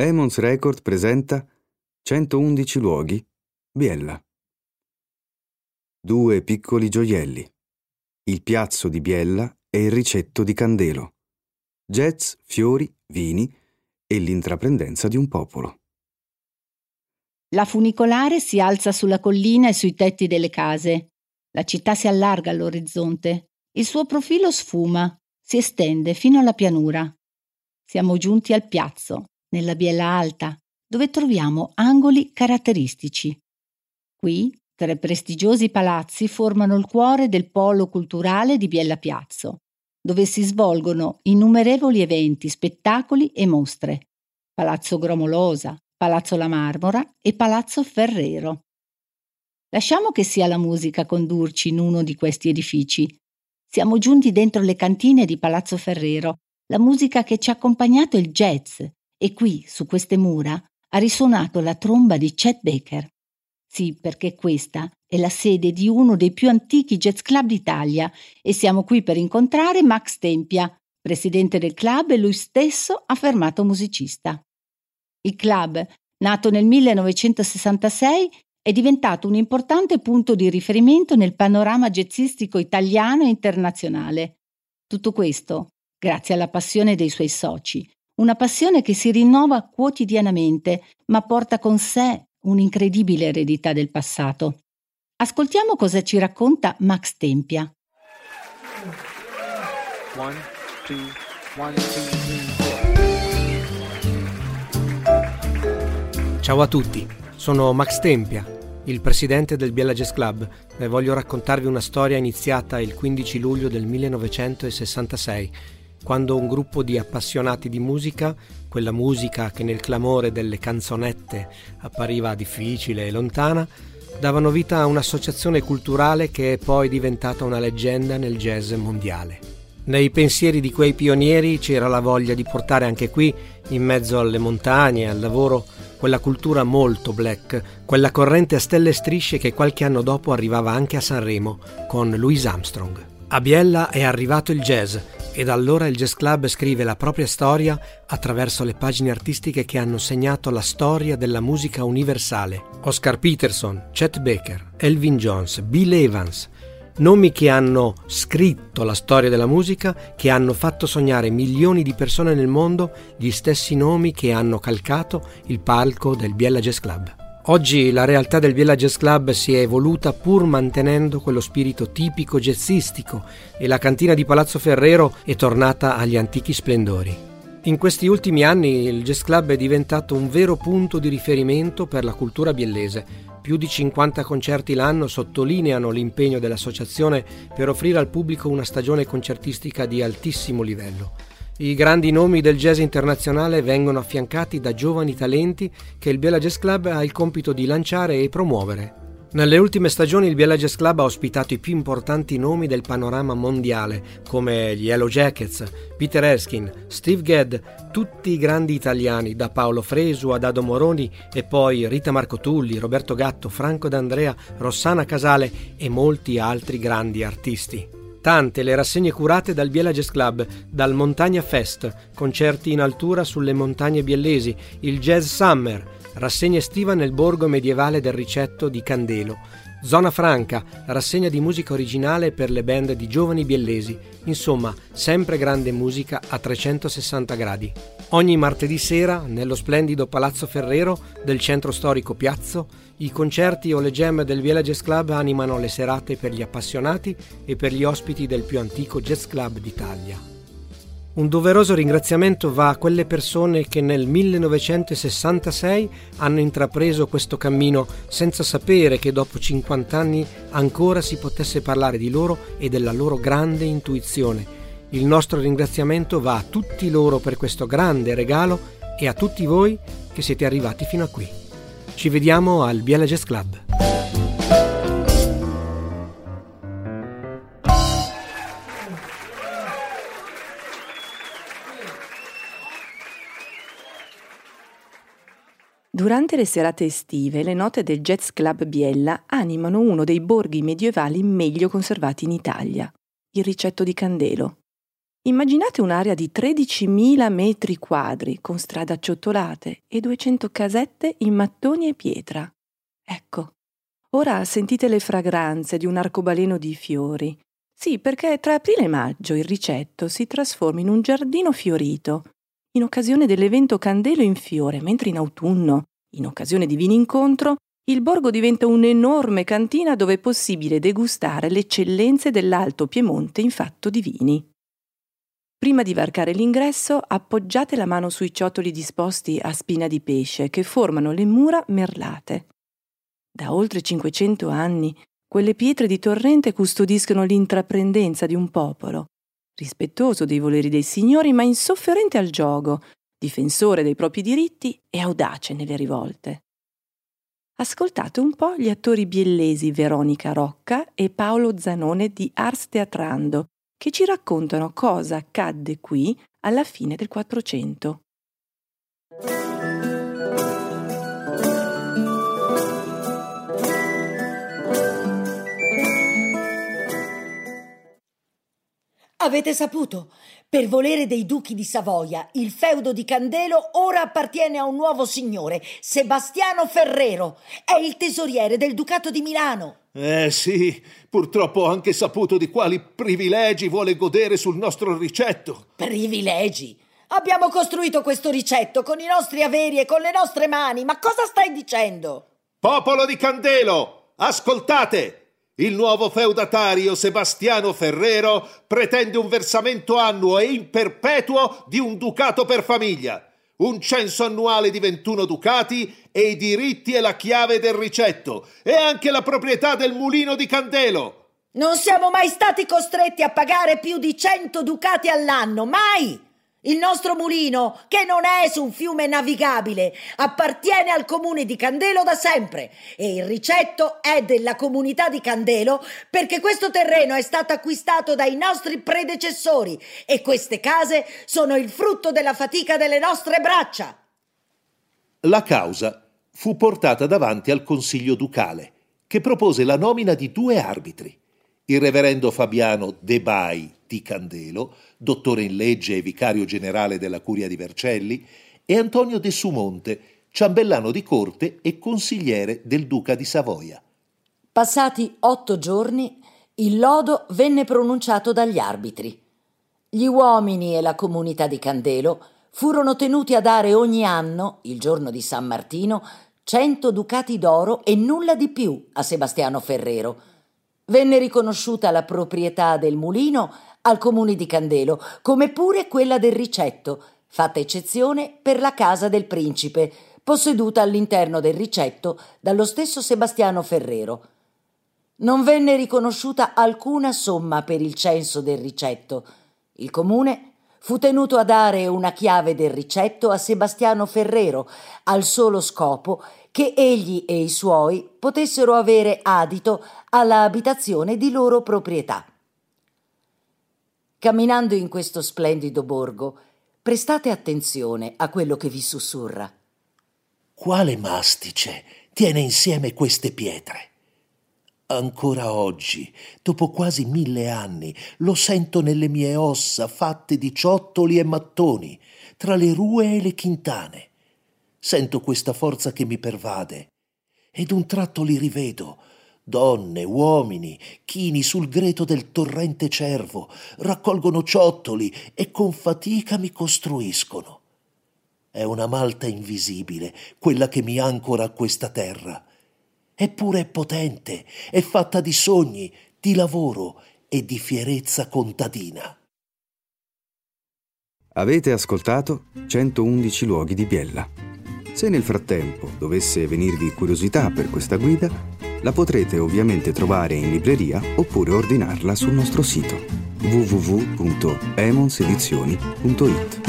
Emons Record presenta 111 luoghi, Biella. Due piccoli gioielli. Il piazzo di Biella e il ricetto di Candelo. Jazz, fiori, vini e l'intraprendenza di un popolo. La funicolare si alza sulla collina e sui tetti delle case. La città si allarga all'orizzonte. Il suo profilo sfuma, si estende fino alla pianura. Siamo giunti al piazzo, nella biella alta, dove troviamo angoli caratteristici. Qui tre prestigiosi palazzi formano il cuore del polo culturale di Biella Piazzo, dove si svolgono innumerevoli eventi, spettacoli e mostre. Palazzo Gromolosa, Palazzo La Marmora e Palazzo Ferrero. Lasciamo che sia la musica a condurci in uno di questi edifici. Siamo giunti dentro le cantine di Palazzo Ferrero, la musica che ci ha accompagnato è il jazz, e qui, su queste mura, ha risuonato la tromba di Chet Baker. Sì, perché questa è la sede di uno dei più antichi jazz club d'Italia e siamo qui per incontrare Max Tempia, presidente del club e lui stesso affermato musicista. Il club, nato nel 1966, è diventato un importante punto di riferimento nel panorama jazzistico italiano e internazionale. Tutto questo grazie alla passione dei suoi soci, una passione che si rinnova quotidianamente, ma porta con sé un'incredibile eredità del passato. Ascoltiamo cosa ci racconta Max Tempia. One, two, one, two, Ciao a tutti, sono Max Tempia, il presidente del Biella Jazz Club e voglio raccontarvi una storia iniziata il 15 luglio del 1966 quando un gruppo di appassionati di musica, quella musica che nel clamore delle canzonette appariva difficile e lontana, davano vita a un'associazione culturale che è poi diventata una leggenda nel jazz mondiale. Nei pensieri di quei pionieri c'era la voglia di portare anche qui, in mezzo alle montagne al lavoro, quella cultura molto black, quella corrente a stelle e strisce che qualche anno dopo arrivava anche a Sanremo con Louis Armstrong. A Biella è arrivato il jazz e da allora il Jazz Club scrive la propria storia attraverso le pagine artistiche che hanno segnato la storia della musica universale. Oscar Peterson, Chet Baker, Elvin Jones, Bill Evans, nomi che hanno scritto la storia della musica, che hanno fatto sognare milioni di persone nel mondo, gli stessi nomi che hanno calcato il palco del Biella Jazz Club. Oggi la realtà del Villa Jazz Club si è evoluta pur mantenendo quello spirito tipico jazzistico e la cantina di Palazzo Ferrero è tornata agli antichi splendori. In questi ultimi anni il Jazz Club è diventato un vero punto di riferimento per la cultura biellese. Più di 50 concerti l'anno sottolineano l'impegno dell'associazione per offrire al pubblico una stagione concertistica di altissimo livello. I grandi nomi del jazz internazionale vengono affiancati da giovani talenti che il Biella Jazz Club ha il compito di lanciare e promuovere. Nelle ultime stagioni il Biella Jazz Club ha ospitato i più importanti nomi del panorama mondiale, come gli Yellow Jackets, Peter Erskine, Steve Gadd, tutti i grandi italiani, da Paolo Fresu ad Ado Moroni e poi Rita Marco Tulli, Roberto Gatto, Franco D'Andrea, Rossana Casale e molti altri grandi artisti. Tante le rassegne curate dal Biella Jazz Club, dal Montagna Fest, concerti in altura sulle montagne biellesi, il Jazz Summer, rassegna estiva nel borgo medievale del Ricetto di Candelo, Zona Franca, rassegna di musica originale per le band di giovani biellesi, insomma, sempre grande musica a 360 gradi. Ogni martedì sera, nello splendido Palazzo Ferrero del centro storico Piazzo, i concerti o le gem del Viela Jazz Club animano le serate per gli appassionati e per gli ospiti del più antico jazz club d'Italia. Un doveroso ringraziamento va a quelle persone che nel 1966 hanno intrapreso questo cammino senza sapere che dopo 50 anni ancora si potesse parlare di loro e della loro grande intuizione. Il nostro ringraziamento va a tutti loro per questo grande regalo e a tutti voi che siete arrivati fino a qui. Ci vediamo al Biella Jazz Club. Durante le serate estive, le note del Jazz Club Biella animano uno dei borghi medievali meglio conservati in Italia, il Ricetto di Candelo. Immaginate un'area di 13.000 metri quadri con strade acciottolate e 200 casette in mattoni e pietra. Ecco, ora sentite le fragranze di un arcobaleno di fiori. Sì, perché tra aprile e maggio il ricetto si trasforma in un giardino fiorito, in occasione dell'evento Candelo in fiore, mentre in autunno, in occasione di vini incontro, il borgo diventa un'enorme cantina dove è possibile degustare le eccellenze dell'Alto Piemonte in fatto di vini. Prima di varcare l'ingresso, appoggiate la mano sui ciotoli disposti a spina di pesce che formano le mura merlate. Da oltre 500 anni, quelle pietre di torrente custodiscono l'intraprendenza di un popolo, rispettoso dei voleri dei signori ma insofferente al giogo, difensore dei propri diritti e audace nelle rivolte. Ascoltate un po' gli attori biellesi Veronica Rocca e Paolo Zanone di Ars Teatrando, che ci raccontano cosa accadde qui alla fine del Quattrocento. Avete saputo? Per volere dei duchi di Savoia, il feudo di Candelo ora appartiene a un nuovo signore, Sebastiano Ferrero. È il tesoriere del Ducato di Milano. Eh sì, purtroppo ho anche saputo di quali privilegi vuole godere sul nostro ricetto. Privilegi? Abbiamo costruito questo ricetto con i nostri averi e con le nostre mani. Ma cosa stai dicendo? Popolo di Candelo, ascoltate! Il nuovo feudatario Sebastiano Ferrero pretende un versamento annuo e in perpetuo di un ducato per famiglia un censo annuale di 21 ducati e i diritti e la chiave del ricetto e anche la proprietà del mulino di Candelo. Non siamo mai stati costretti a pagare più di 100 ducati all'anno, mai! Il nostro mulino, che non è su un fiume navigabile, appartiene al comune di Candelo da sempre. E il ricetto è della comunità di Candelo perché questo terreno è stato acquistato dai nostri predecessori. E queste case sono il frutto della fatica delle nostre braccia. La causa fu portata davanti al Consiglio ducale, che propose la nomina di due arbitri, il reverendo Fabiano De Bai di Candelo, dottore in legge e vicario generale della Curia di Vercelli, e Antonio de Sumonte, ciambellano di corte e consigliere del duca di Savoia. Passati otto giorni, il lodo venne pronunciato dagli arbitri. Gli uomini e la comunità di Candelo furono tenuti a dare ogni anno, il giorno di San Martino, cento ducati d'oro e nulla di più a Sebastiano Ferrero. Venne riconosciuta la proprietà del mulino al comune di Candelo, come pure quella del ricetto, fatta eccezione per la casa del principe, posseduta all'interno del ricetto dallo stesso Sebastiano Ferrero. Non venne riconosciuta alcuna somma per il censo del ricetto. Il comune fu tenuto a dare una chiave del ricetto a Sebastiano Ferrero, al solo scopo che egli e i suoi potessero avere adito alla abitazione di loro proprietà. Camminando in questo splendido borgo, prestate attenzione a quello che vi sussurra. Quale mastice tiene insieme queste pietre? Ancora oggi, dopo quasi mille anni, lo sento nelle mie ossa fatte di ciottoli e mattoni, tra le rue e le quintane. Sento questa forza che mi pervade, ed un tratto li rivedo, Donne, uomini, chini sul greto del torrente cervo, raccolgono ciottoli e con fatica mi costruiscono. È una malta invisibile, quella che mi ancora a questa terra. Eppure è potente, è fatta di sogni, di lavoro e di fierezza contadina. Avete ascoltato 111 luoghi di Biella. Se nel frattempo dovesse venirvi curiosità per questa guida, la potrete ovviamente trovare in libreria oppure ordinarla sul nostro sito www.emonsedizioni.it.